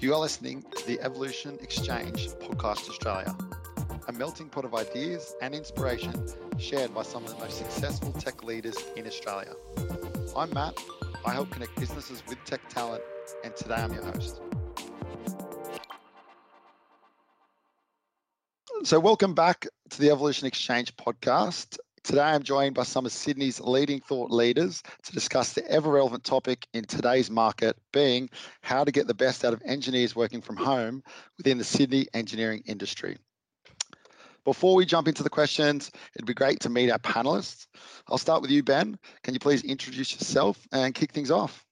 You are listening to the Evolution Exchange Podcast Australia, a melting pot of ideas and inspiration shared by some of the most successful tech leaders in Australia. I'm Matt. I help connect businesses with tech talent, and today I'm your host. So, welcome back to the Evolution Exchange podcast. Today, I'm joined by some of Sydney's leading thought leaders to discuss the ever relevant topic in today's market being how to get the best out of engineers working from home within the Sydney engineering industry. Before we jump into the questions, it'd be great to meet our panelists. I'll start with you, Ben. Can you please introduce yourself and kick things off?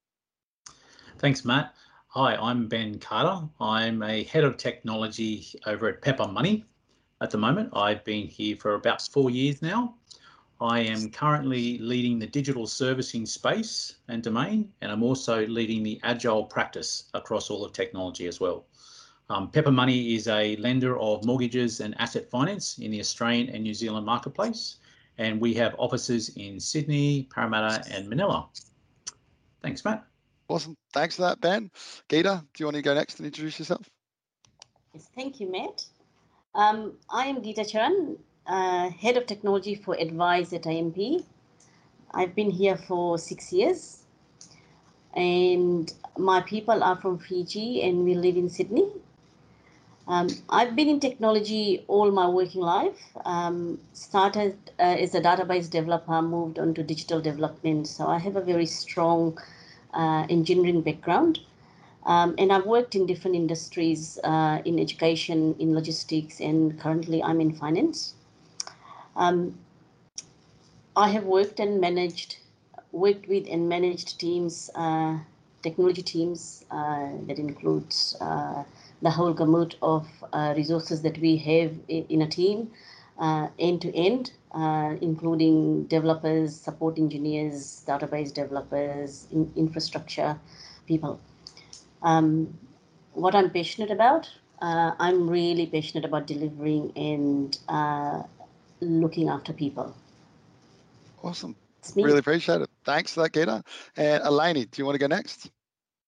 Thanks, Matt. Hi, I'm Ben Carter. I'm a head of technology over at Pepper Money at the moment. I've been here for about four years now. I am currently leading the digital servicing space and domain, and I'm also leading the agile practice across all of technology as well. Um, Pepper Money is a lender of mortgages and asset finance in the Australian and New Zealand marketplace, and we have offices in Sydney, Parramatta, and Manila. Thanks, Matt. Awesome. Thanks for that, Ben. Gita, do you want to go next and introduce yourself? Yes, thank you, Matt. Um, I am Gita Charan, uh, Head of Technology for Advice at AMP. I've been here for six years and my people are from Fiji and we live in Sydney. Um, I've been in technology all my working life. Um, started uh, as a database developer, moved on to digital development. So I have a very strong uh, engineering background. Um, and I've worked in different industries uh, in education, in logistics, and currently I'm in finance. Um, I have worked and managed, worked with and managed teams, uh, technology teams uh, that includes uh, the whole gamut of uh, resources that we have in a team, uh, end to end, uh, including developers, support engineers, database developers, in infrastructure people. Um, what I'm passionate about, I'm really passionate about delivering and looking after people. Awesome. Really appreciate it. Thanks for that, Geeta. And Eleni, do you want to go next?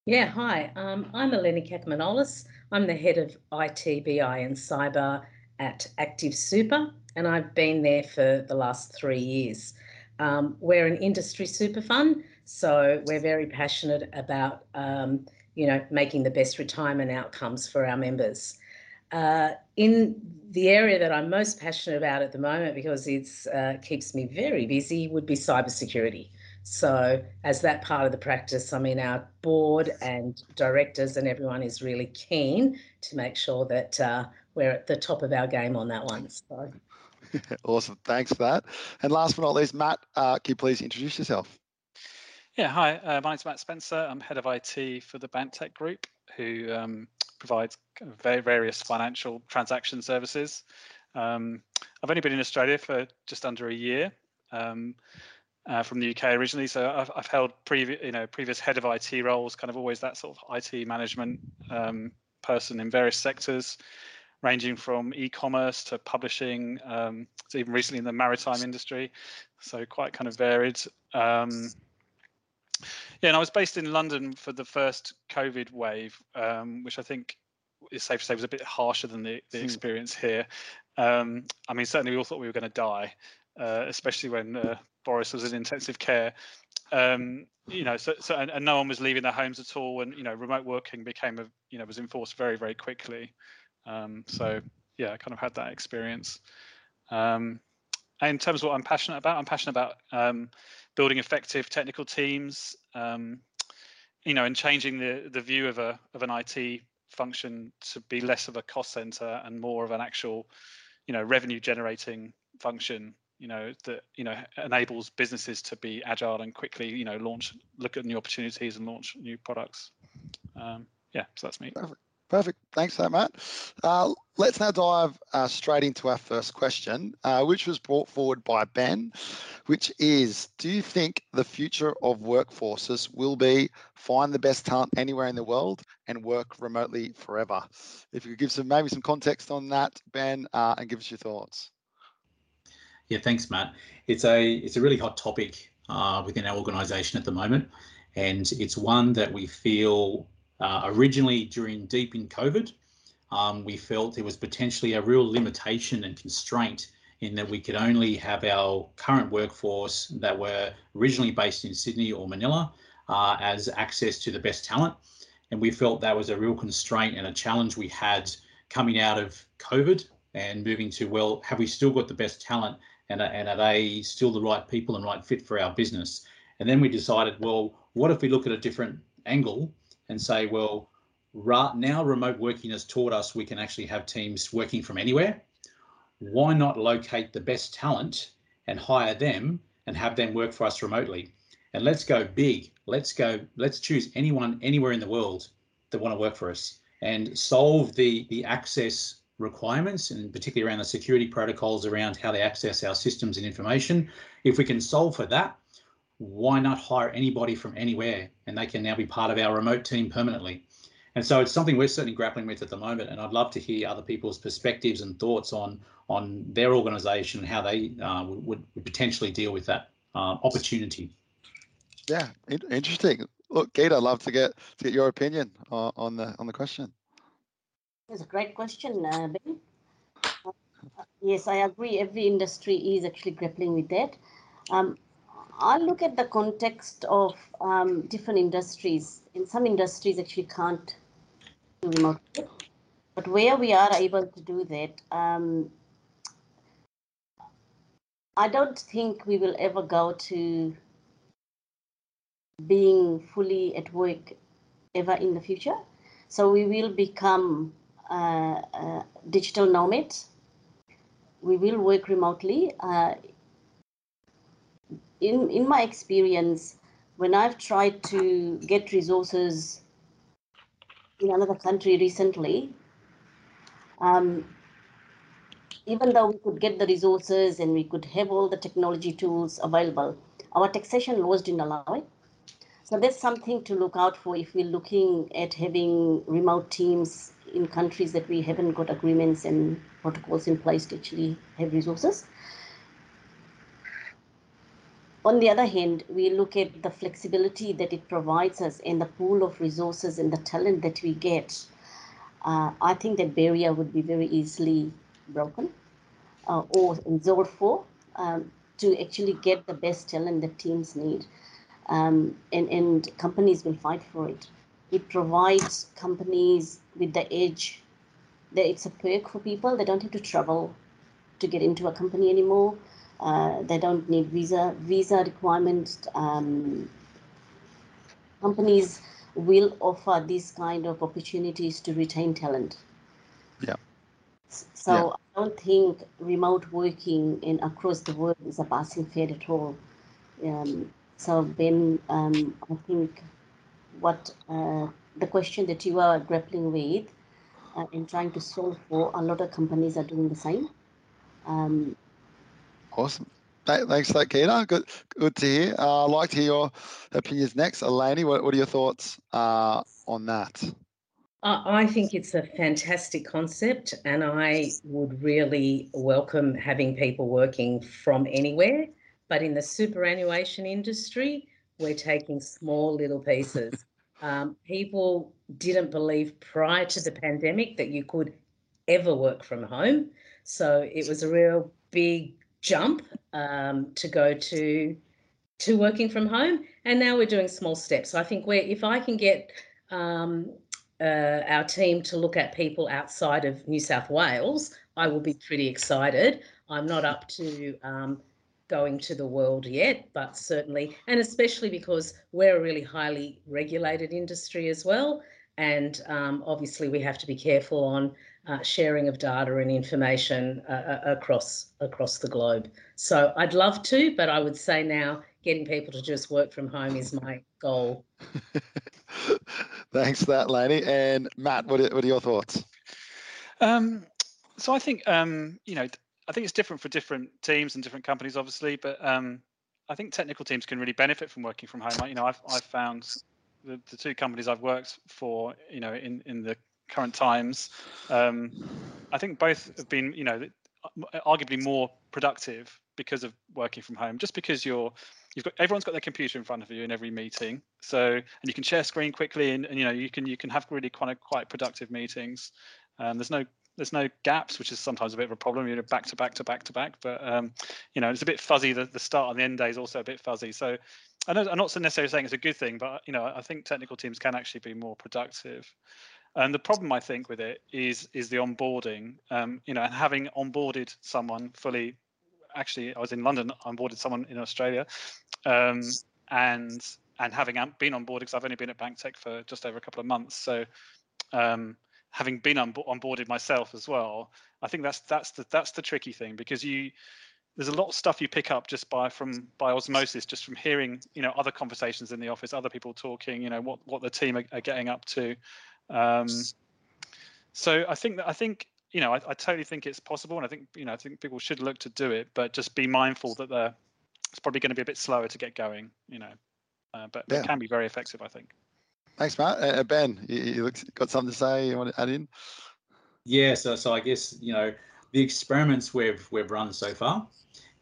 Yeah, hi. Um, I'm Eleni Kakmanolis. I'm the head of ITBI and cyber at Active Super, and I've been there for the last three years. Um, we're an industry super fund, so we're very passionate about um, you know making the best retirement outcomes for our members. Uh, in the area that I'm most passionate about at the moment, because it uh, keeps me very busy, would be cybersecurity. So, as that part of the practice, I mean, our board and directors and everyone is really keen to make sure that uh, we're at the top of our game on that one. So. awesome. Thanks for that. And last but not least, Matt, uh, can you please introduce yourself? Yeah, hi. Uh, my name's Matt Spencer. I'm head of IT for the BankTech Group, who um, provides various financial transaction services. Um, I've only been in Australia for just under a year um, uh, from the UK originally, so I've, I've held previous, you know, previous head of IT roles, kind of always that sort of IT management um, person in various sectors, ranging from e-commerce to publishing, um, to even recently in the maritime industry. So quite kind of varied. Um, yeah, and I was based in London for the first COVID wave, um, which I think is safe to say was a bit harsher than the, the hmm. experience here. Um, I mean, certainly we all thought we were going to die, uh, especially when uh, Boris was in intensive care. Um, you know, so, so and, and, no one was leaving their homes at all, and you know, remote working became a you know was enforced very very quickly. Um, so yeah, I kind of had that experience. Um, in terms of what I'm passionate about, I'm passionate about um, building effective technical teams. Um, you know, and changing the the view of a of an IT function to be less of a cost center and more of an actual, you know, revenue generating function. You know that you know enables businesses to be agile and quickly, you know, launch, look at new opportunities and launch new products. Um, yeah, so that's me. Perfect. Perfect. Thanks for that, Matt. Uh, let's now dive uh, straight into our first question, uh, which was brought forward by Ben, which is Do you think the future of workforces will be find the best talent anywhere in the world and work remotely forever? If you could give some maybe some context on that, Ben, uh, and give us your thoughts. Yeah, thanks, Matt. It's a it's a really hot topic uh, within our organisation at the moment, and it's one that we feel Uh, originally, during deep in COVID, um, we felt there was potentially a real limitation and constraint in that we could only have our current workforce that were originally based in Sydney or Manila uh, as access to the best talent. And we felt that was a real constraint and a challenge we had coming out of COVID and moving to, well, have we still got the best talent and, and are they still the right people and right fit for our business? And then we decided, well, what if we look at a different angle and say, well, now remote working has taught us we can actually have teams working from anywhere. Why not locate the best talent and hire them and have them work for us remotely? And let's go big. Let's go, let's choose anyone anywhere in the world that want to work for us and solve the, the access requirements and particularly around the security protocols around how they access our systems and information. If we can solve for that, why not hire anybody from anywhere and they can now be part of our remote team permanently? And so it's something we're certainly grappling with at the moment. And I'd love to hear other people's perspectives and thoughts on on their organisation and how they uh, would, would, potentially deal with that uh, opportunity. Yeah, interesting. Look, Geeta, I'd love to get to get your opinion on, on the on the question. It's a great question, uh, Ben. Uh, yes, I agree. Every industry is actually grappling with that. Um, I look at the context of um, different industries. In some industries, actually can't do remote but where we are able to do that, um, I don't think we will ever go to being fully at work ever in the future. So we will become uh, uh, digital nomads. We will work remotely. Uh, in, in my experience, when I've tried to get resources in another country recently, um, even though we could get the resources and we could have all the technology tools available, our taxation laws didn't allow it. So there's something to look out for if we're looking at having remote teams in countries that we haven't got agreements and protocols in place to actually have resources. On the other hand, we look at the flexibility that it provides us and the pool of resources and the talent that we get. Uh, I think that barrier would be very easily broken uh, or resolved for um, to actually get the best talent that teams need. Um, and, and companies will fight for it. It provides companies with the edge that it's a perk for people. They don't have to travel to get into a company anymore. Uh, they don't need visa visa requirements. Um, companies will offer these kind of opportunities to retain talent. Yeah. So yeah. I don't think remote working in across the world is a passing fad at all. Um, so Ben, um, I think what uh, the question that you are grappling with uh, and trying to solve for, a lot of companies are doing the same. Um, awesome. Thanks for that. Good, good to hear. Uh, I'd like to hear your opinions next. Eleni, what, what are your thoughts uh, on that? I think it's a fantastic concept, and I would really welcome having people working from anywhere. But in the superannuation industry, we're taking small little pieces. Um, people didn't believe prior to the pandemic that you could ever work from home. So it was a real big jump um, to go to to working from home, and now we're doing small steps. I think where if I can get um, uh, our team to look at people outside of New South Wales, I will be pretty excited. I'm not up to um, going to the world yet, but certainly, and especially because we're a really highly regulated industry as well. And um, obviously, we have to be careful on uh, sharing of data and information uh, uh, across across the globe. So I'd love to, but I would say now getting people to just work from home is my goal. Thanks for that, Laney. And Matt, what are, what are your thoughts? Um, so I think um, you know I think it's different for different teams and different companies, obviously, but um, I think technical teams can really benefit from working from home. I, you know, I've I've found the, the two companies I've worked for, you know, in in the current times, um, I think both have been, you know, arguably more productive because of working from home. Just because you're you've got everyone's got their computer in front of you in every meeting. So and you can share screen quickly, and, and you know you can you can have really kind of quite productive meetings. Um, there's no there's no gaps, which is sometimes a bit of a problem. You know, back to back to back to back. But um, you know, it's a bit fuzzy. The, the start and the end day is also a bit fuzzy. So I I'm not necessarily saying it's a good thing, but you know, I think technical teams can actually be more productive. And the problem I think with it is is the onboarding. Um, you know, and having onboarded someone fully. Actually, I was in London. I onboarded someone in Australia, um, and and having been on board because I've only been at BankTech for just over a couple of months. So um, having been on onboarded myself as well, I think that's that's the that's the tricky thing because you there's a lot of stuff you pick up just by from by osmosis, just from hearing you know other conversations in the office, other people talking, you know what what the team are, are getting up to. Um, so I think that I think you know I, I totally think it's possible, and I think you know I think people should look to do it, but just be mindful that they're it's probably going to be a bit slower to get going, you know, uh, but, yeah. it can be very effective, I think. Thanks, Matt. Uh, uh, ben, you, you got something to say? You want to add in? Yeah, so so I guess you know the experiments we've we've run so far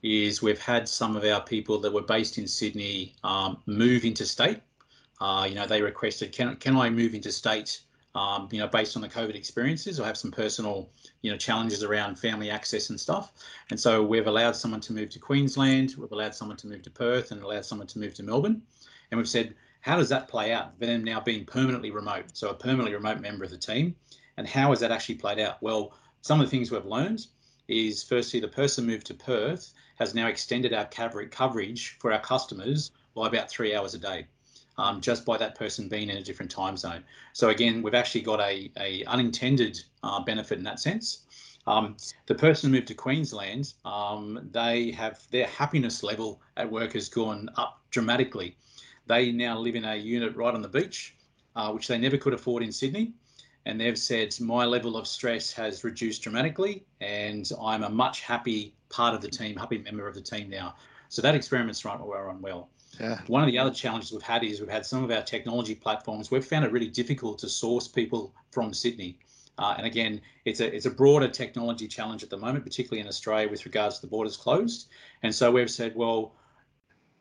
is we've had some of our people that were based in Sydney um, move into state. Uh, you know, they requested, can can I move into state? Um, you know, based on the COVID experiences, I have some personal, you know, challenges around family access and stuff. And so we've allowed someone to move to Queensland, we've allowed someone to move to Perth, and allowed someone to move to Melbourne. And we've said, how does that play out them now being permanently remote? So a permanently remote member of the team. And how has that actually played out? Well, some of the things we've learned is firstly, the person moved to Perth has now extended our coverage for our customers by about three hours a day. Um, just by that person being in a different time zone. So again, we've actually got a, a unintended uh, benefit in that sense. Um, the person who moved to Queensland, um, they have their happiness level at work has gone up dramatically. They now live in a unit right on the beach, uh, which they never could afford in Sydney. And they've said, my level of stress has reduced dramatically, and I'm a much happy part of the team, happy member of the team now. So that experiment's run, run well. Yeah. One of the other challenges we've had is we've had some of our technology platforms. We've found it really difficult to source people from Sydney. Uh, and again, it's a it's a broader technology challenge at the moment, particularly in Australia with regards to the borders closed. And so we've said, well,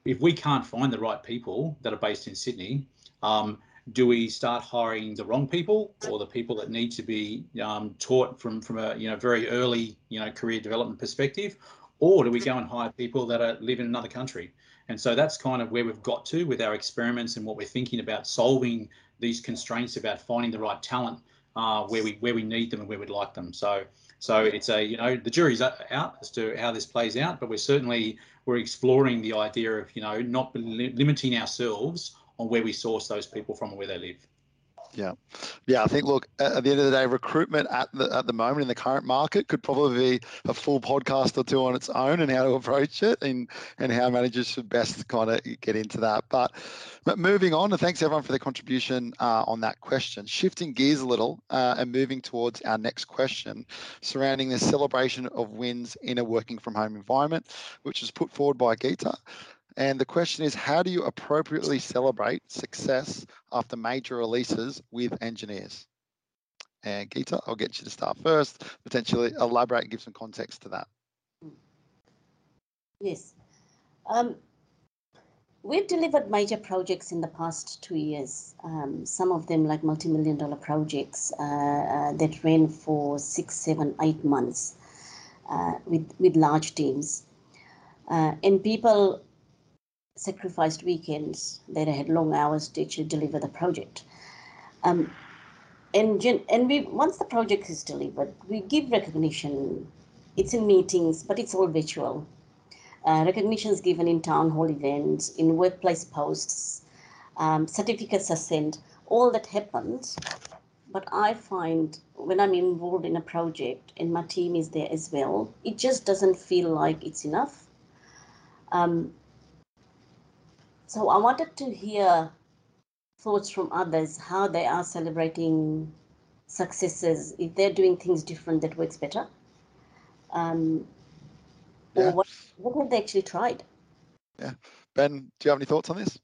if we can't find the right people that are based in Sydney, um, do we start hiring the wrong people or the people that need to be um, taught from from a you know very early you know career development perspective, or do we go and hire people that are, live in another country? And so that's kind of where we've got to with our experiments and what we're thinking about solving these constraints about finding the right talent uh, where we where we need them and where we'd like them. So so it's a you know the jury's out as to how this plays out, but we're certainly we're exploring the idea of you know not limiting ourselves on where we source those people from and where they live. Yeah, yeah. I think look at the end of the day, recruitment at the at the moment in the current market could probably be a full podcast or two on its own and how to approach it and and how managers should best kind of get into that. But, but moving on, and thanks everyone for the contribution uh, on that question. Shifting gears a little uh, and moving towards our next question surrounding the celebration of wins in a working from home environment, which was put forward by Geeta. And the question is, how do you appropriately celebrate success after major releases with engineers? And Geeta, I'll get you to start first, potentially elaborate and give some context to that. Yes. Um, we've delivered major projects in the past two years. Um, some of them like multi-million dollar projects uh, uh, that ran for six, seven, eight months uh, with, with large teams. Uh, and people sacrificed weekends. They had long hours to actually deliver the project. Um, and and we once the project is delivered, we give recognition. It's in meetings, but it's all virtual. Uh, recognitions given in town hall events, in workplace posts, um, certificates are sent. All that happens. But I find when I'm involved in a project and my team is there as well, it just doesn't feel like it's enough. Um, so I wanted to hear thoughts from others, how they are celebrating successes, if they're doing things different that works better. Um, yeah. Or what, what have they actually tried? Yeah. Ben, do you have any thoughts on this?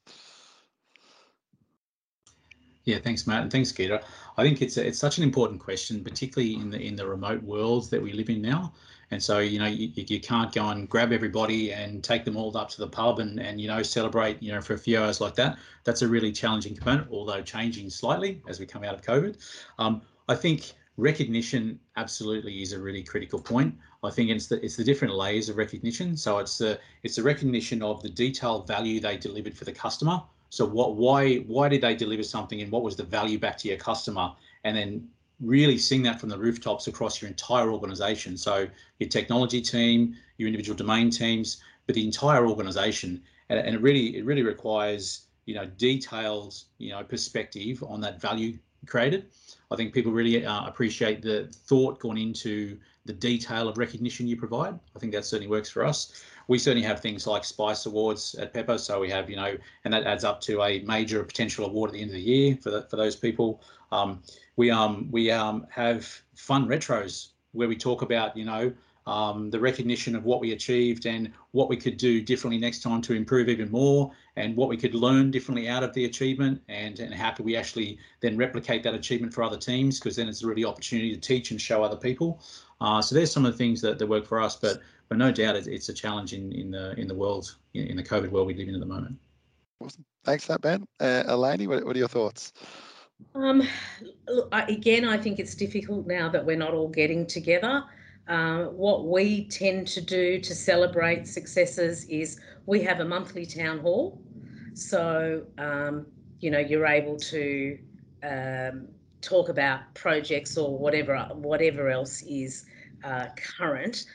Yeah, thanks, Matt, and thanks, Gita. I think it's a, it's such an important question, particularly in the in the remote worlds that we live in now. And so, you know, you, you can't go and grab everybody and take them all up to the pub and, and, you know, celebrate, you know, for a few hours like that. That's a really challenging component, although changing slightly as we come out of COVID. Um, I think recognition absolutely is a really critical point. I think it's the it's the different layers of recognition. So it's the it's the recognition of the detailed value they delivered for the customer. So what why why did they deliver something and what was the value back to your customer? And then really seeing that from the rooftops across your entire organization. So your technology team, your individual domain teams, but the entire organization. And, and it really it really requires you know detailed you know perspective on that value created. I think people really uh, appreciate the thought gone into the detail of recognition you provide. I think that certainly works for us. We certainly have things like Spice Awards at Pepper, so we have you know, and that adds up to a major potential award at the end of the year for the, for those people. Um, we um we um have fun retros where we talk about you know um, the recognition of what we achieved and what we could do differently next time to improve even more and what we could learn differently out of the achievement and, and how could we actually then replicate that achievement for other teams because then it's a really opportunity to teach and show other people. Uh, so there's some of the things that, that work for us but but no doubt it's a challenge in, in the in the world in the covid world we live in at the moment. Awesome. Thanks that ben. Uh, what, what are your thoughts um, again, I think it's difficult now that we're not all getting together. Uh, what we tend to do to celebrate successes is we have a monthly town hall. So, um, you know, you're able to um, talk about projects or whatever, whatever else is uh, current.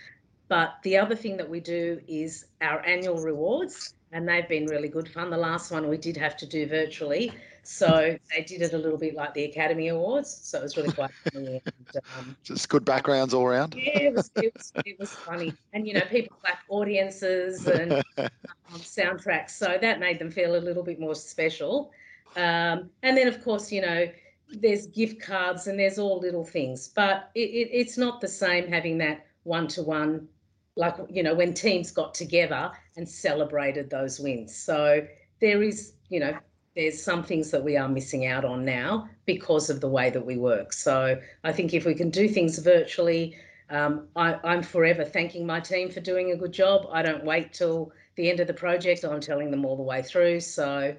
But the other thing that we do is our annual rewards, and they've been really good fun. The last one we did have to do virtually. So they did it a little bit like the Academy Awards. So it was really quite funny. And, um, Just good backgrounds all around. Yeah, it was, it was, it was funny. And, you know, people clap audiences and um, soundtracks. So that made them feel a little bit more special. Um, and then, of course, you know, there's gift cards and there's all little things. But it, it, it's not the same having that one to one, like, you know, when teams got together and celebrated those wins. So there is, you know, there's some things that we are missing out on now because of the way that we work. So I think if we can do things virtually, um, I, am forever thanking my team for doing a good job. I don't wait till the end of the project. I'm telling them all the way through. So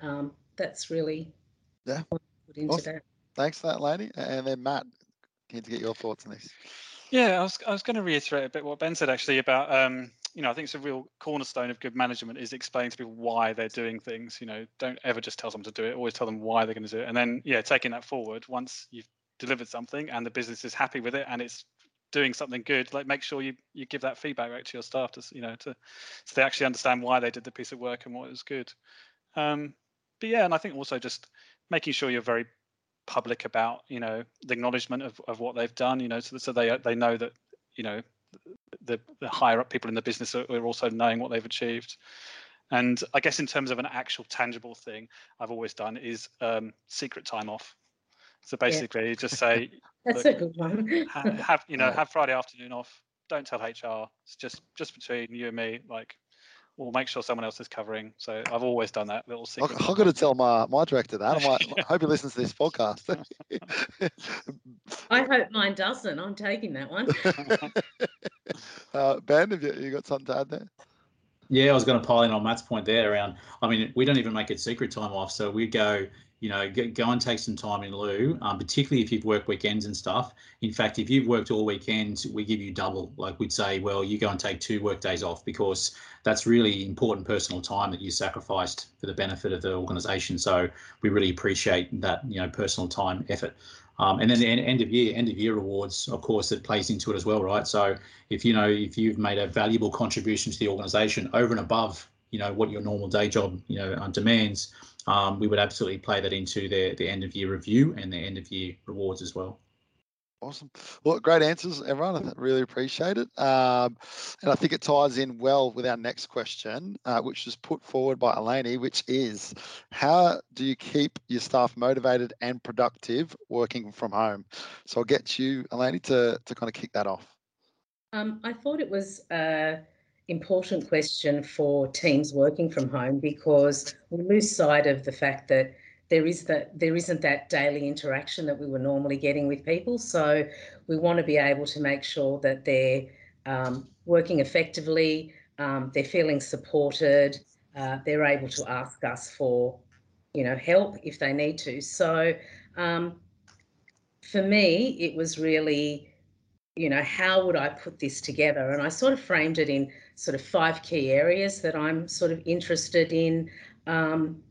um, that's really yeah. Put into awesome. that. Thanks for that, lady. And then Matt, keen to get your thoughts on this. Yeah, I was I was going to reiterate a bit what Ben said actually about um, you know, I think it's a real cornerstone of good management is explaining to people why they're doing things. You know, don't ever just tell someone to do it. Always tell them why they're going to do it. And then, yeah, taking that forward once you've delivered something and the business is happy with it and it's doing something good, like make sure you you give that feedback back to your staff to you know to so they actually understand why they did the piece of work and what was good. Um, but yeah, and I think also just making sure you're very public about you know the acknowledgement of, of what they've done you know so, so they they know that you know the, the higher up people in the business are, are also knowing what they've achieved. And I guess in terms of an actual tangible thing, I've always done is um, secret time off. So basically, yeah. just say that's look, a good one. have you know have Friday afternoon off. Don't tell HR. It's just just between you and me. Like we'll make sure someone else is covering. So I've always done that little secret. I've got to tell my, my director that. I, might, I hope he listens to this podcast. I hope mine doesn't. I'm taking that one. uh, ben, have you, you got something to add there? Yeah, I was going to pile in on Matt's point there around. I mean, we don't even make it secret time off. So we go, you know, go, go and take some time in lieu, um, particularly if you've worked weekends and stuff. In fact, if you've worked all weekends, we give you double. Like we'd say, well, you go and take two work days off because that's really important personal time that you sacrificed for the benefit of the organisation. So we really appreciate that, you know, personal time effort. Um, and then the end of year, end of year awards, of course, it plays into it as well, right? So if you know if you've made a valuable contribution to the organisation over and above, you know, what your normal day job, you know, demands um, we would absolutely play that into their, their end of year review and their end of year rewards as well. Awesome. Well, great answers, everyone. I really appreciate it. Um, and I think it ties in well with our next question, uh, which was put forward by Eleni, which is how do you keep your staff motivated and productive working from home? So I'll get you, Eleni, to, to kind of kick that off. Um, I thought it was. Uh important question for teams working from home because we lose sight of the fact that there is that there isn't that daily interaction that we were normally getting with people. So we want to be able to make sure that they're um, working effectively, um, they're feeling supported, uh, they're able to ask us for, you know, help if they need to. So um, for me, it was really, you know, how would I put this together? And I sort of framed it in sort of five key areas that I'm sort of interested in um,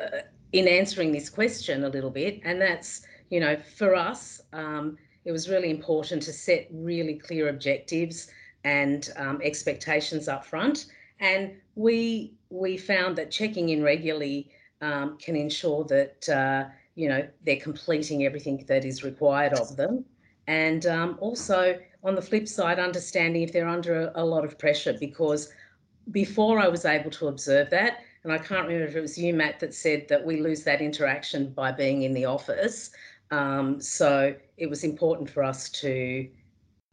uh, in answering this question a little bit. And that's, you know, for us, um, it was really important to set really clear objectives and um, expectations up front. And we we found that checking in regularly um, can ensure that uh, you know they're completing everything that is required of them, and um, also on the flip side, understanding if they're under a, a lot of pressure because before I was able to observe that, and I can't remember if it was you, Matt, that said that we lose that interaction by being in the office. Um, so it was important for us to,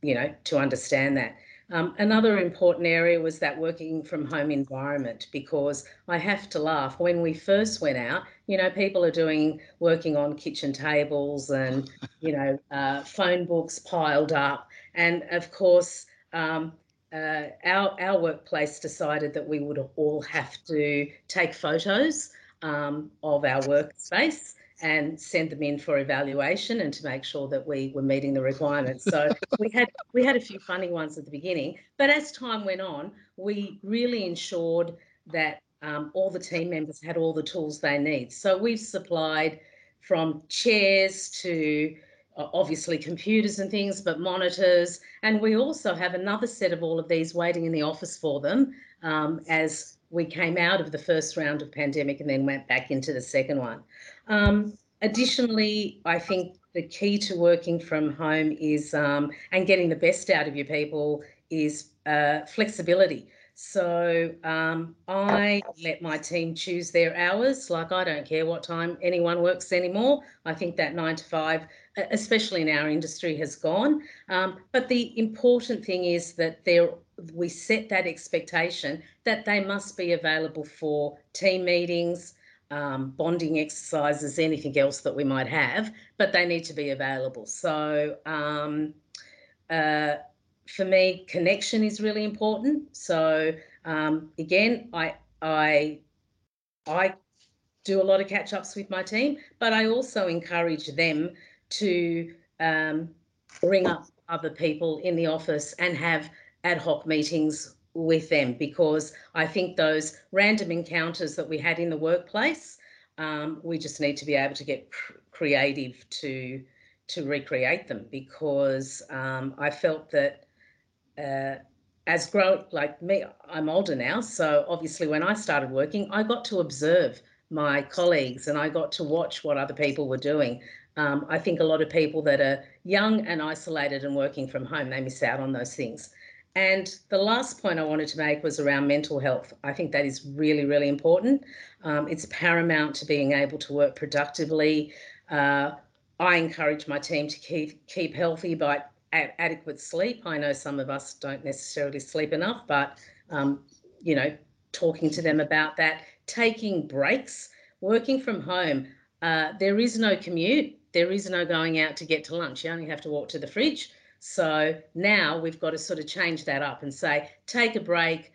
you know, to understand that. Um, another important area was that working from home environment because I have to laugh. When we first went out, you know, people are doing working on kitchen tables and, you know, uh, phone books piled up. And of course, um, uh, our, our workplace decided that we would all have to take photos um, of our workspace and send them in for evaluation and to make sure that we were meeting the requirements. So we had we had a few funny ones at the beginning, but as time went on, we really ensured that um, all the team members had all the tools they need. So we've supplied from chairs to obviously computers and things, but monitors, and we also have another set of all of these waiting in the office for them um, as we came out of the first round of pandemic and then went back into the second one. Um, additionally, I think the key to working from home is um, and getting the best out of your people is uh, flexibility. So um, I let my team choose their hours. Like I don't care what time anyone works anymore. I think that nine to five, especially in our industry, has gone. Um, but the important thing is that there we set that expectation that they must be available for team meetings, um, bonding exercises, anything else that we might have, but they need to be available. So um, uh, for me, connection is really important. So um, again, I I I do a lot of catch ups with my team, but I also encourage them to um, bring up other people in the office and have ad hoc meetings with them because I think those random encounters that we had in the workplace, um, we just need to be able to get creative to to recreate them because um, I felt that uh, as grow like me, I'm older now, so obviously when I started working, I got to observe my colleagues and I got to watch what other people were doing. Um, I think a lot of people that are young and isolated and working from home, they miss out on those things. And the last point I wanted to make was around mental health. I think that is really, really important. Um, it's paramount to being able to work productively. Uh, I encourage my team to keep keep healthy by adequate sleep. I know some of us don't necessarily sleep enough, but um, you know, talking to them about that, taking breaks, working from home. Uh, there is no commute. There is no going out to get to lunch. You only have to walk to the fridge so now we've got to sort of change that up and say, take a break,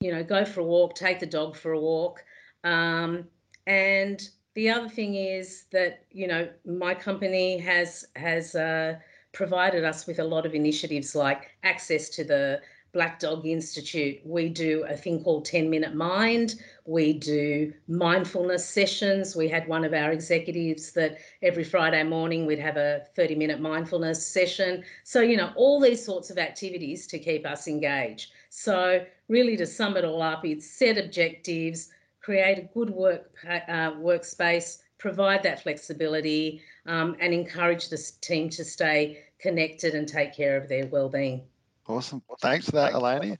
you know, go for a walk, take the dog for a walk. Um, and the other thing is that, you know, my company has has uh, provided us with a lot of initiatives like access to the Black Dog Institute. We do a thing called 10 Minute Mind. We do mindfulness sessions. We had one of our executives that every Friday morning we'd have a 30 minute mindfulness session. So, you know, all these sorts of activities to keep us engaged. So, really, to sum it all up, it's set objectives, create a good work uh, workspace, provide that flexibility, um, and encourage the team to stay connected and take care of their well-being. Awesome. Thanks for that, Eleni.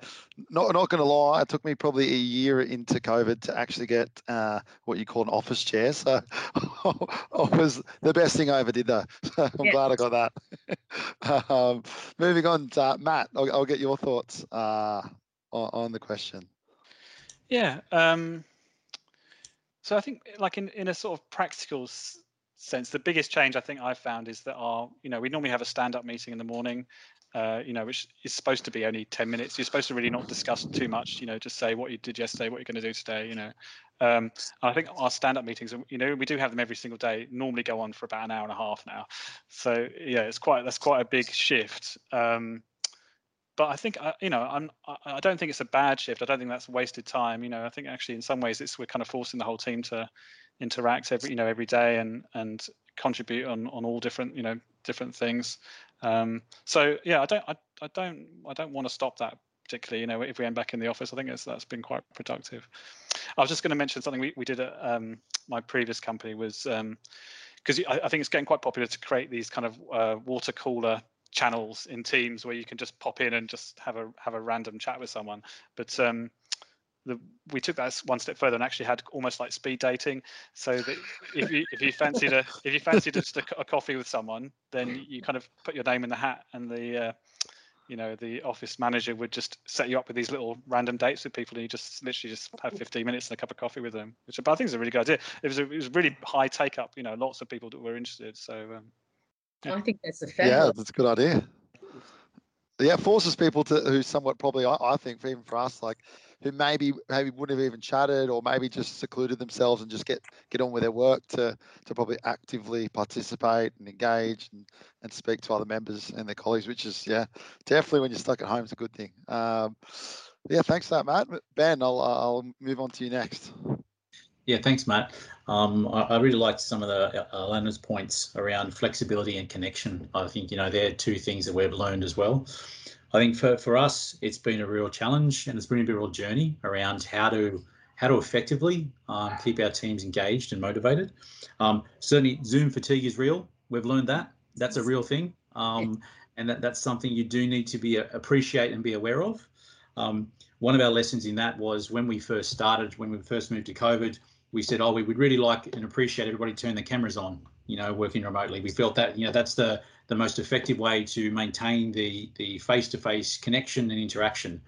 Not not going to lie, it took me probably a year into COVID to actually get uh, what you call an office chair. So it was the best thing I ever did, though. I'm yeah. glad I got that. um, moving on, to, uh, Matt, I'll, I'll, get your thoughts uh, on, on, the question. Yeah. Um, So I think, like in in a sort of practical sense, the biggest change I think I've found is that our, you know, we normally have a stand-up meeting in the morning, uh, you know, which is supposed to be only 10 minutes. You're supposed to really not discuss too much, you know, just say what you did yesterday, what you're going to do today, you know. Um, I think our stand-up meetings, you know, we do have them every single day. Normally go on for about an hour and a half now. So yeah, it's quite that's quite a big shift. Um, but I think you know I'm I don't think it's a bad shift. I don't think that's wasted time. You know, I think actually in some ways it's we're kind of forcing the whole team to interact every you know every day and and contribute on on all different you know different things. Um, so yeah, I don't I, I don't I don't want to stop that particularly. You know, if we end back in the office, I think it's, that's been quite productive. I was just going to mention something we, we did at um, my previous company was because um, I, I, think it's getting quite popular to create these kind of uh, water cooler channels in Teams where you can just pop in and just have a have a random chat with someone. But um, the, we took that one step further and actually had almost like speed dating. So that if you if you fancied a if you fancied just a, a coffee with someone, then you kind of put your name in the hat, and the uh, you know the office manager would just set you up with these little random dates with people, and you just literally just have 15 minutes and a cup of coffee with them. Which I think is a really good idea. It was a, it was really high take up. You know, lots of people that were interested. So um, I think that's a fabulous. Yeah, that's a good idea. Yeah, forces people to who somewhat probably I, I think even for us like who maybe maybe wouldn't have even chatted or maybe just secluded themselves and just get get on with their work to to probably actively participate and engage and, and speak to other members and their colleagues, which is yeah definitely when you're stuck at home is a good thing. Um, yeah, thanks for that, Matt. Ben, I'll I'll move on to you next. Yeah, thanks, Matt. Um, I, I, really liked some of the uh, Leonard's points around flexibility and connection. I think you know they're two things that we've learned as well. I think for, for us, it's been a real challenge and it's been a real journey around how to how to effectively um, keep our teams engaged and motivated. Um, certainly, Zoom fatigue is real. We've learned that. That's a real thing, um, and that, that's something you do need to be uh, appreciate and be aware of. Um, one of our lessons in that was when we first started, when we first moved to COVID, we said, oh, we would really like and appreciate everybody turn the cameras on, you know, working remotely. We felt that, you know, that's the, the most effective way to maintain the, the face-to-face connection and interaction.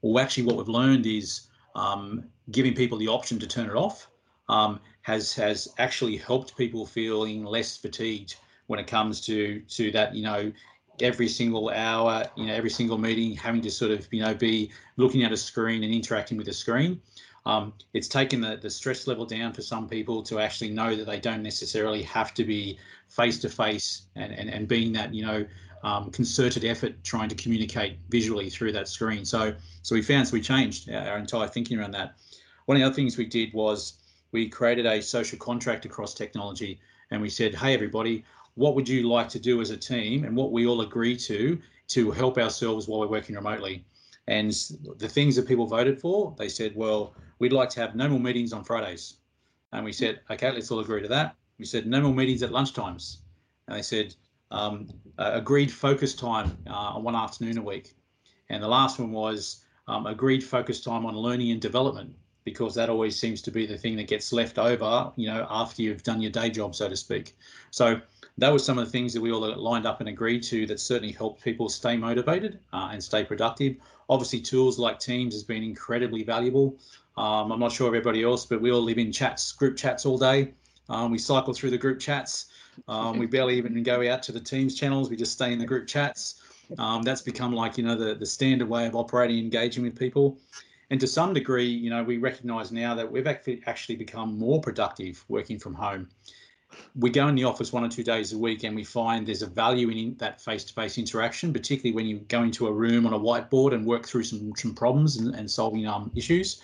Well, actually what we've learned is um, giving people the option to turn it off um, has, has actually helped people feeling less fatigued when it comes to, to that, you know, every single hour, you know, every single meeting, having to sort of, you know, be looking at a screen and interacting with a screen. Um, it's taken the, the stress level down for some people to actually know that they don't necessarily have to be face to face and, and, and being that, you know, um, concerted effort trying to communicate visually through that screen. So, so we found, so we changed our, our entire thinking around that. One of the other things we did was we created a social contract across technology and we said, hey, everybody, what would you like to do as a team and what we all agree to to help ourselves while we're working remotely? And the things that people voted for, they said, well, we'd like to have no more meetings on Fridays. And we said, okay, let's all agree to that. We said no more meetings at lunchtimes. And they said, um, uh, agreed focus time uh, on one afternoon a week. And the last one was um, agreed focus time on learning and development, because that always seems to be the thing that gets left over, you know, after you've done your day job, so to speak. So that was some of the things that we all lined up and agreed to that certainly helped people stay motivated uh, and stay productive. Obviously, tools like Teams has been incredibly valuable. Um, I'm not sure everybody else, but we all live in chats, group chats all day. Um, we cycle through the group chats. Um, we barely even go out to the Teams channels. We just stay in the group chats. Um, that's become like you know the the standard way of operating, engaging with people. And to some degree, you know, we recognise now that we've actually become more productive working from home. We go in the office one or two days a week, and we find there's a value in that face-to-face interaction, particularly when you go into a room on a whiteboard and work through some some problems and, and solving um, issues.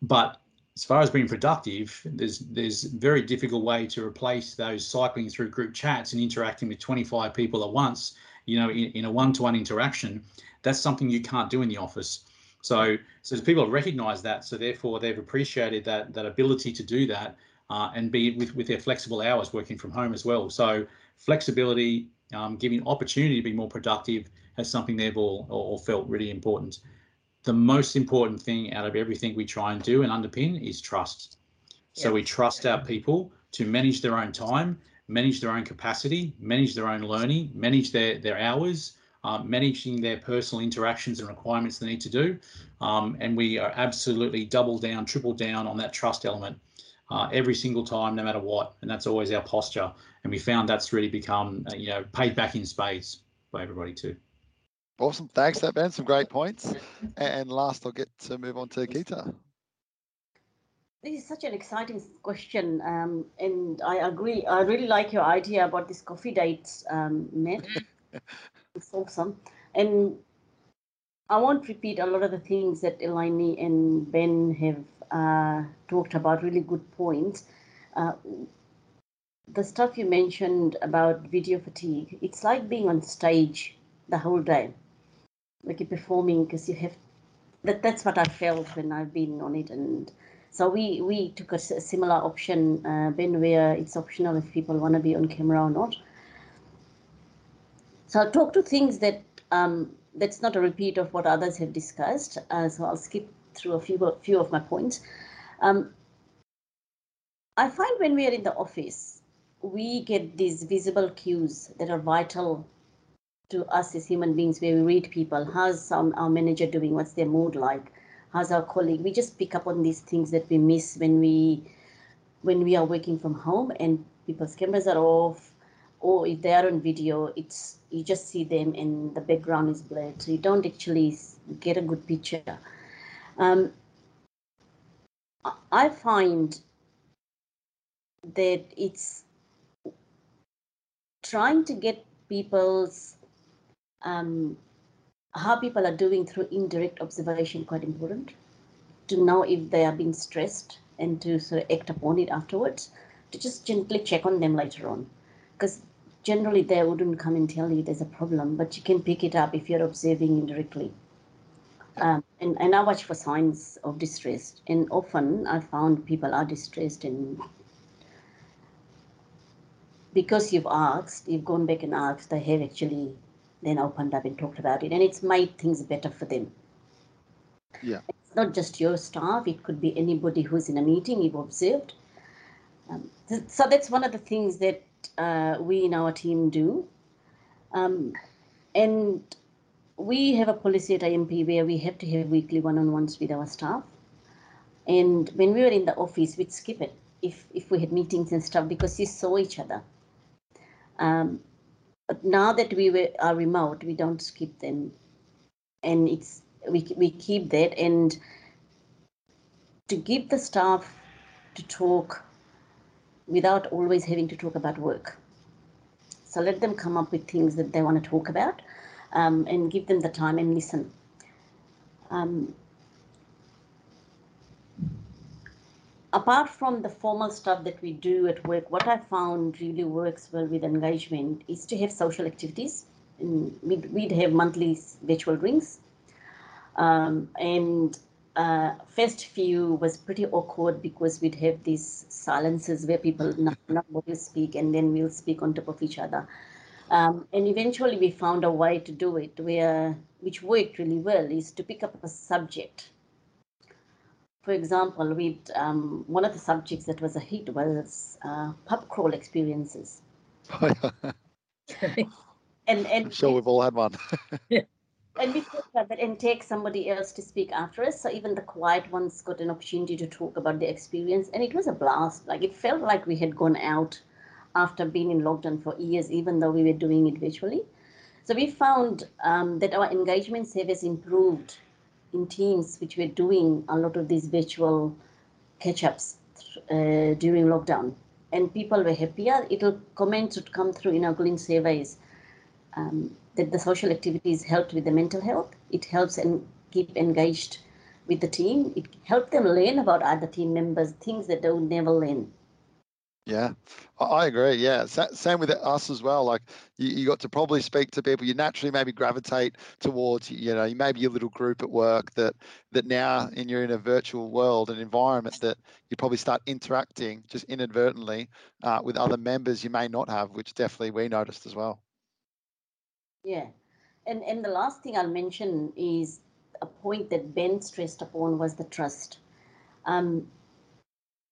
But as far as being productive, there's there's very difficult way to replace those cycling through group chats and interacting with 25 people at once. You know, in, in a one-to-one interaction, that's something you can't do in the office. So, so people have recognised that, so therefore they've appreciated that that ability to do that uh, and be with with their flexible hours working from home as well. So flexibility, um, giving opportunity to be more productive, has something they've all, all felt really important the most important thing out of everything we try and do and underpin is trust. So we trust our people to manage their own time, manage their own capacity, manage their own learning, manage their their hours, um, managing their personal interactions and requirements they need to do. Um, and we are absolutely double down, triple down on that trust element. uh, every single time, no matter what. And that's always our posture. And we found that's really become, uh, you know, paid back in spades by everybody too. Awesome. Thanks, that Ben. Some great points. And last, I'll get to move on to Geeta. This is such an exciting question, um, and I agree. I really like your idea about this coffee dates, um, Matt. it's awesome, and I won't repeat a lot of the things that Eleni and Ben have uh, talked about. Really good points. Uh, the stuff you mentioned about video fatigue, it's like being on stage the whole day, like you're performing because you have. That that's what I felt when I've been on it, and so we we took a, a similar option, uh, Ben, where it's optional if people want to be on camera or not. So I'll talk to things that um, that's not a repeat of what others have discussed. Uh, so I'll skip through a few a few of my points. Um, I find when we are in the office, we get these visible cues that are vital to us as human beings, where we read people. How's our manager doing? What's their mood like? How's our colleague? We just pick up on these things that we miss when we when we are working from home and people's cameras are off, or if they are on video, it's you just see them and the background is blurred, so you don't actually get a good picture. Um, I find that it's trying to get people's um, how people are doing through indirect observation quite important. To know if they are being stressed and to sort of act upon it afterwards. To just gently check on them later on because generally they wouldn't come and tell you there's a problem but you can pick it up if you're observing indirectly um, and, and I watch for signs of distress and often I found people are distressed and because you've asked, you've gone back and asked, they have actually then opened up and talked about it, and it's made things better for them. Yeah. It's not just your staff, it could be anybody who's in a meeting you've observed. Um, so that's one of the things that uh, we in our team do. Um, and we have a policy at AMP where we have to have weekly one-on-ones with our staff. And when we were in the office, we'd skip it if, if we had meetings and stuff because we saw each other. Um, but now that we were, are remote, we don't skip them, and it's we we keep that and to give the staff to talk without always having to talk about work. So let them come up with things that they want to talk about, um, and give them the time and listen. Um, apart from the formal stuff that we do at work, what I found really works well with engagement is to have social activities. And we'd, we'd have monthly virtual drinks. Um, and uh, first few was pretty awkward because we'd have these silences where people not, not will speak and then we'll speak on top of each other. Um, and eventually we found a way to do it where, which worked really well, is to pick up a subject for example, with um, one of the subjects that was a hit was uh, pub crawl experiences. and and I'm sure we've all had one. And we that and take somebody else to speak after us. So even the quiet ones got an opportunity to talk about the experience, and it was a blast. Like it felt like we had gone out after being in lockdown for years, even though we were doing it virtually. So we found um, that our engagement service improved in teams which were doing a lot of these virtual catch-ups uh, during lockdown and people were happier it'll comments would come through in our green surveys um, that the social activities helped with the mental health it helps and keep engaged with the team it helped them learn about other team members things that they would never learn yeah, I agree. Yeah, same with us as well. Like you, you got to probably speak to people. You naturally maybe gravitate towards. You know, maybe your little group at work that that now, and you're in a virtual world and environment that you probably start interacting just inadvertently uh, with other members you may not have, which definitely we noticed as well. Yeah, and and the last thing I'll mention is a point that Ben stressed upon was the trust. Um,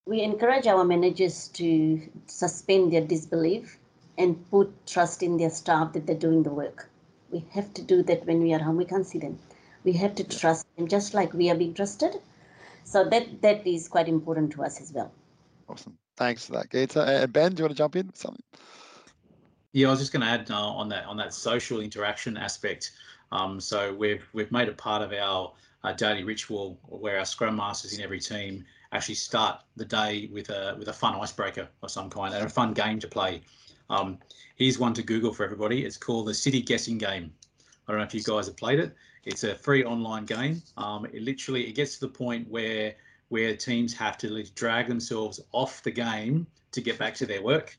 we encourage our managers to suspend their disbelief and put trust in their staff that they're doing the work. We have to do that when we are home. We can't see them. We have to trust them just like we are being trusted. So that that is quite important to us as well. Awesome. Thanks for that, Geeta. And Ben, do you want to jump in with something? Yeah, I was just going to add uh, on that on that social interaction aspect. Um, so we've we've made it part of our uh, daily ritual where our scrum masters in every team actually start the day with a with a fun icebreaker of some kind and a fun game to play. Um, here's one to Google for everybody. It's called the City Guessing Game. I don't know if you guys have played it. It's a free online game. Um, it literally it gets to the point where where teams have to drag themselves off the game to get back to their work,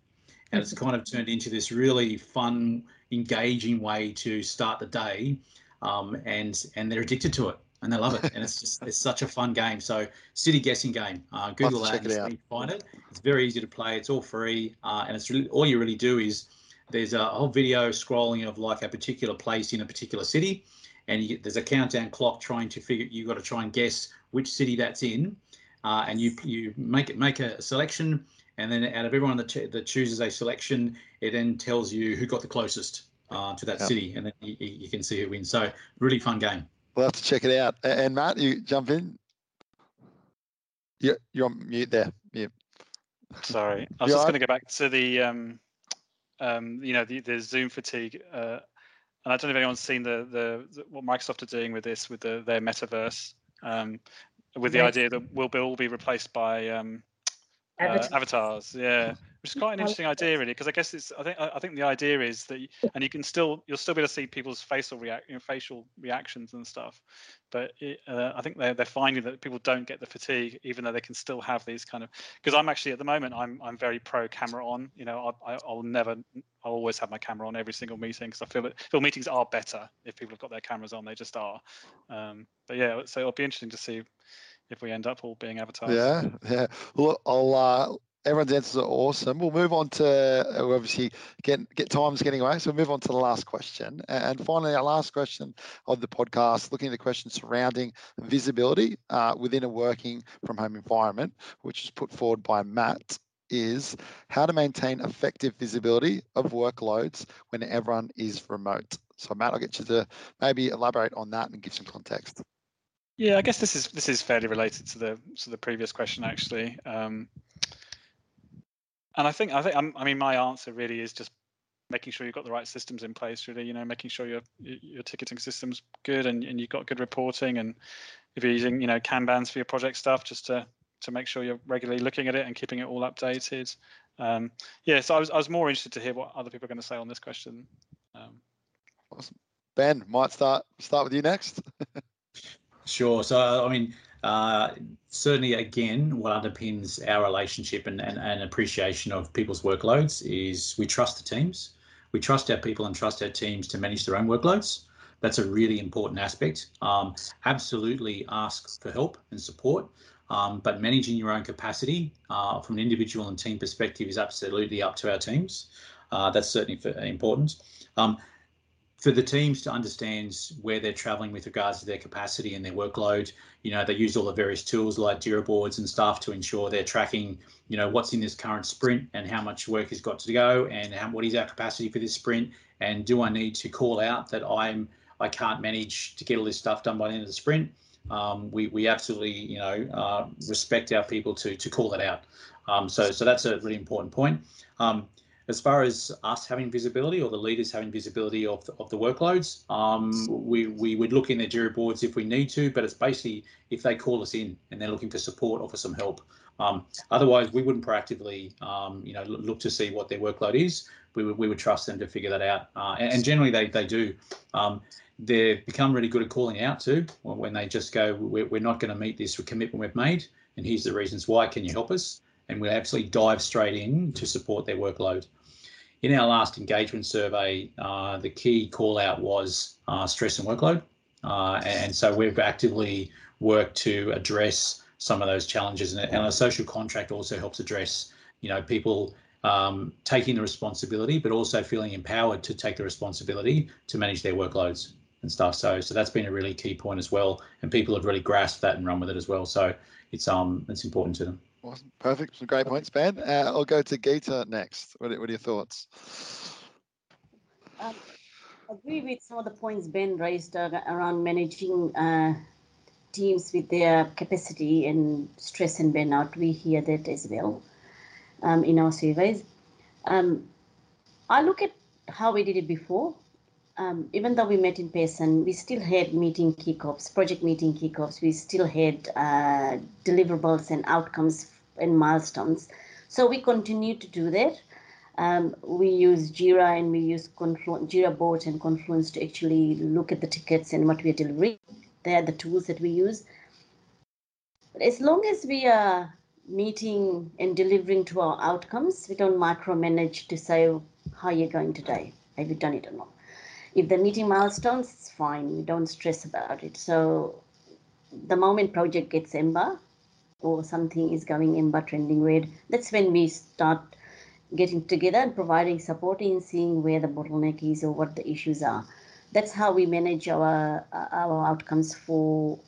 and it's kind of turned into this really fun, engaging way to start the day, um, and and they're addicted to it and they love it. And it's just it's such a fun game. So city guessing game. Uh, Google that and it find it. It's very easy to play. It's all free, uh, and it's really all you really do is there's a whole video scrolling of like a particular place in a particular city, and you, there's a countdown clock trying to figure. You've got to try and guess which city that's in, uh, and you you make it make a selection, and then out of everyone that, that chooses a selection, it then tells you who got the closest uh, to that yep. city, and then you, you can see who wins. So really fun game. We'll have to check it out. And Matt, you jump in. Yeah, you're on mute there. Yeah. Sorry, I was just going to go back to the um, um, you know, the, the Zoom fatigue. Uh, and I don't know if anyone's seen the, the, the what Microsoft are doing with this with the, their metaverse, um, with the idea that we'll be, all be replaced by um, uh, avatars. Yeah, which is quite an interesting idea, really, because I guess it's. I think. I think the idea is that, and you can still, you'll still be able to see people's facial react, you know, facial reactions and stuff. But it, uh, I think they're they're finding that people don't get the fatigue, even though they can still have these kind of. Because I'm actually at the moment, I'm I'm very pro camera on. You know, I, I'll never, I'll always have my camera on every single meeting because I feel that feel meetings are better if people have got their cameras on. They just are. Um, but yeah, so it'll be interesting to see if we end up all being avatars. Yeah, yeah. Well, I'll uh, everyone's answers are awesome. We'll move on to uh, obviously get get time's getting away, so we'll move on to the last question. And finally, our last question of the podcast, looking at the questions surrounding visibility uh, within a working from home environment, which is put forward by Matt. Is how to maintain effective visibility of workloads when everyone is remote. So, Matt, I'll get you to maybe elaborate on that and give some context. Yeah, I guess this is this is fairly related to the to the previous question actually. Um, and I think I think i mean my answer really is just making sure you've got the right systems in place. Really, you know, making sure your your ticketing system's good and, and you've got good reporting. And if you're using you know Kanbans for your project stuff, just to to make sure you're regularly looking at it and keeping it all updated. Um, yeah, so I was I was more interested to hear what other people are going to say on this question. Um, awesome, Ben. Might start start with you next. sure. So I mean uh, certainly, again, what underpins our relationship and, and, and appreciation of people's workloads is we trust the teams. We trust our people and trust our teams to manage their own workloads. That's a really important aspect. Um, absolutely ask for help and support, um, but managing your own capacity uh, from an individual and team perspective is absolutely up to our teams. Uh, that's certainly important. Um, for the teams to understand where they're traveling with regards to their capacity and their workload. You know, they use all the various tools like Jira boards and stuff to ensure they're tracking, you know, what's in this current sprint and how much work has got to go and how, what is our capacity for this sprint and do I need to call out that I'm I can't manage to get all this stuff done by the end of the sprint. Um, we we absolutely you know uh, respect our people to to call that out. Um, so so that's a really important point. Um, as far as us having visibility or the leaders having visibility of the, of the workloads, um, we, we would look in their Jira boards if we need to, but it's basically if they call us in and they're looking for support or for some help. Um, otherwise, we wouldn't proactively, um, you know, look to see what their workload is. We would, we would trust them to figure that out, uh, and, and, generally they they do. Um, they've become really good at calling out too when they just go, we're, we're not going to meet this commitment we've made, and here's the reasons why. Can you help us? And we absolutely dive straight in to support their workload in our last engagement survey, uh, the key call out was uh, stress and workload. Uh, and so we've actively worked to address some of those challenges. And, and a social contract also helps address, you know, people um, taking the responsibility, but also feeling empowered to take the responsibility to manage their workloads and stuff. So, so that's been a really key point as well. And people have really grasped that and run with it as well. So it's um it's important to them. Awesome. Perfect. Some great points, Ben. Uh, I'll go to Geeta next. What are, what are your thoughts? Um, I agree with some of the points Ben raised uh, around managing uh, teams with their capacity and stress and burnout. We hear that as well. um, in our surveys. Um, I look at how we did it before. Um, even though we met in person, we still had meeting kickoffs, project meeting kickoffs. We still had uh, deliverables and outcomes and milestones. So we continue to do that. Um, we use Jira and we use Conflu- Jira boards and Confluence to actually look at the tickets and what we are delivering. They are the tools that we use. But as long as we are meeting and delivering to our outcomes, we don't micromanage to say how you're going today. Have you done it or not? If they're meeting milestones, it's fine. We don't stress about it. So the moment project gets ember or something is going but trending red, that's when we start getting together and providing support in seeing where the bottleneck is or what the issues are. That's how we manage our our outcomes for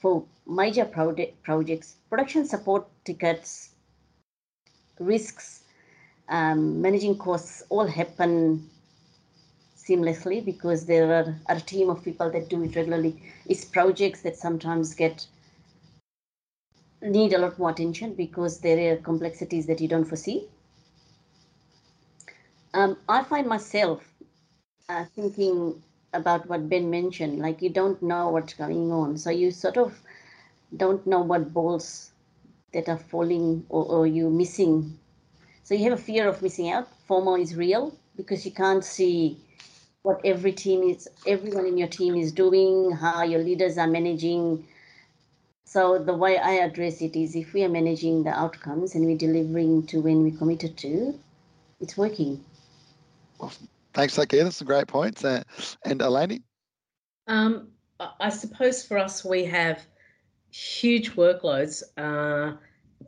for major project projects, production support tickets, risks, um, managing costs all happen seamlessly because there are, are a team of people that do it regularly. It's projects that sometimes get need a lot more attention because there are complexities that you don't foresee um, I find myself uh, thinking about what Ben mentioned, like you don't know what's going on. So you sort of don't know what balls that are falling or, or you missing. So you have a fear of missing out. FOMO is real because you can't see what every team is, everyone in your team is doing, how your leaders are managing. So the way I address it is if we are managing the outcomes and we're delivering to when we committed to, it's working. Awesome. Thanks, That's Some great points. Uh, and Eleni? Um, I suppose for us, we have huge workloads, uh,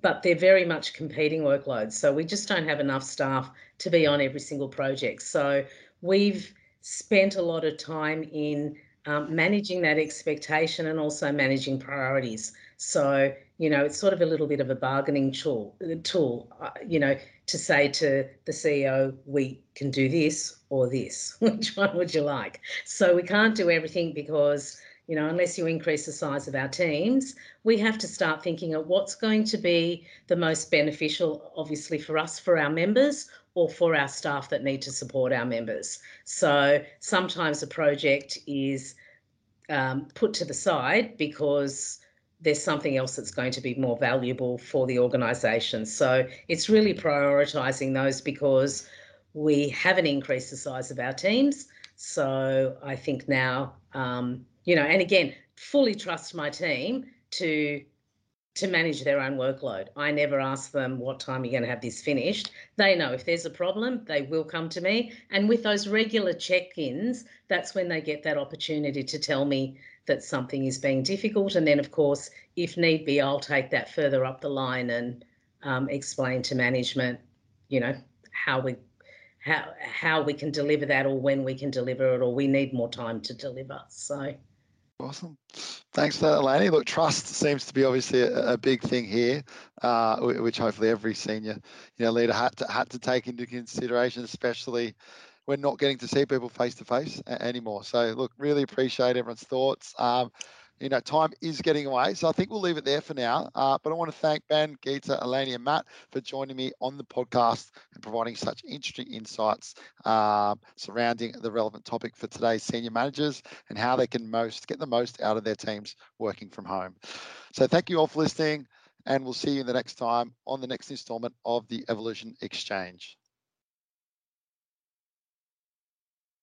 but they're very much competing workloads. So we just don't have enough staff to be on every single project. So we've spent a lot of time in um, managing that expectation and also managing priorities. So, you know, it's sort of a little bit of a bargaining tool, tool uh, you know, to say to the CEO, we can do this or this. Which one would you like? So we can't do everything because, you know, unless you increase the size of our teams, we have to start thinking of what's going to be the most beneficial, obviously, for us, for our members, or for our staff that need to support our members. So sometimes a project is um, put to the side because there's something else that's going to be more valuable for the organisation. So it's really prioritising those because we haven't increased the size of our teams. So I think now, um, you know, and again, fully trust my team to to manage their own workload. I never ask them what time you're going to have this finished. They know if there's a problem, they will come to me. And with those regular check-ins, that's when they get that opportunity to tell me that something is being difficult. And then, of course, if need be, I'll take that further up the line and um, explain to management, you know, how we how how we can deliver that or when we can deliver it or we need more time to deliver. So awesome. Thanks for that, Eleni. Look, trust seems to be obviously a, a big thing here, uh, which hopefully every senior you know leader had to had to take into consideration, especially we're not getting to see people face to face anymore. So look, really appreciate everyone's thoughts. Um, you know, time is getting away. So I think we'll leave it there for now. Uh, but I want to thank Ben, Geeta, Eleni, and Matt for joining me on the podcast and providing such interesting insights uh, surrounding the relevant topic for today's senior managers and how they can most get the most out of their teams working from home. So thank you all for listening, and we'll see you the next time on the next installment of the Evolution Exchange.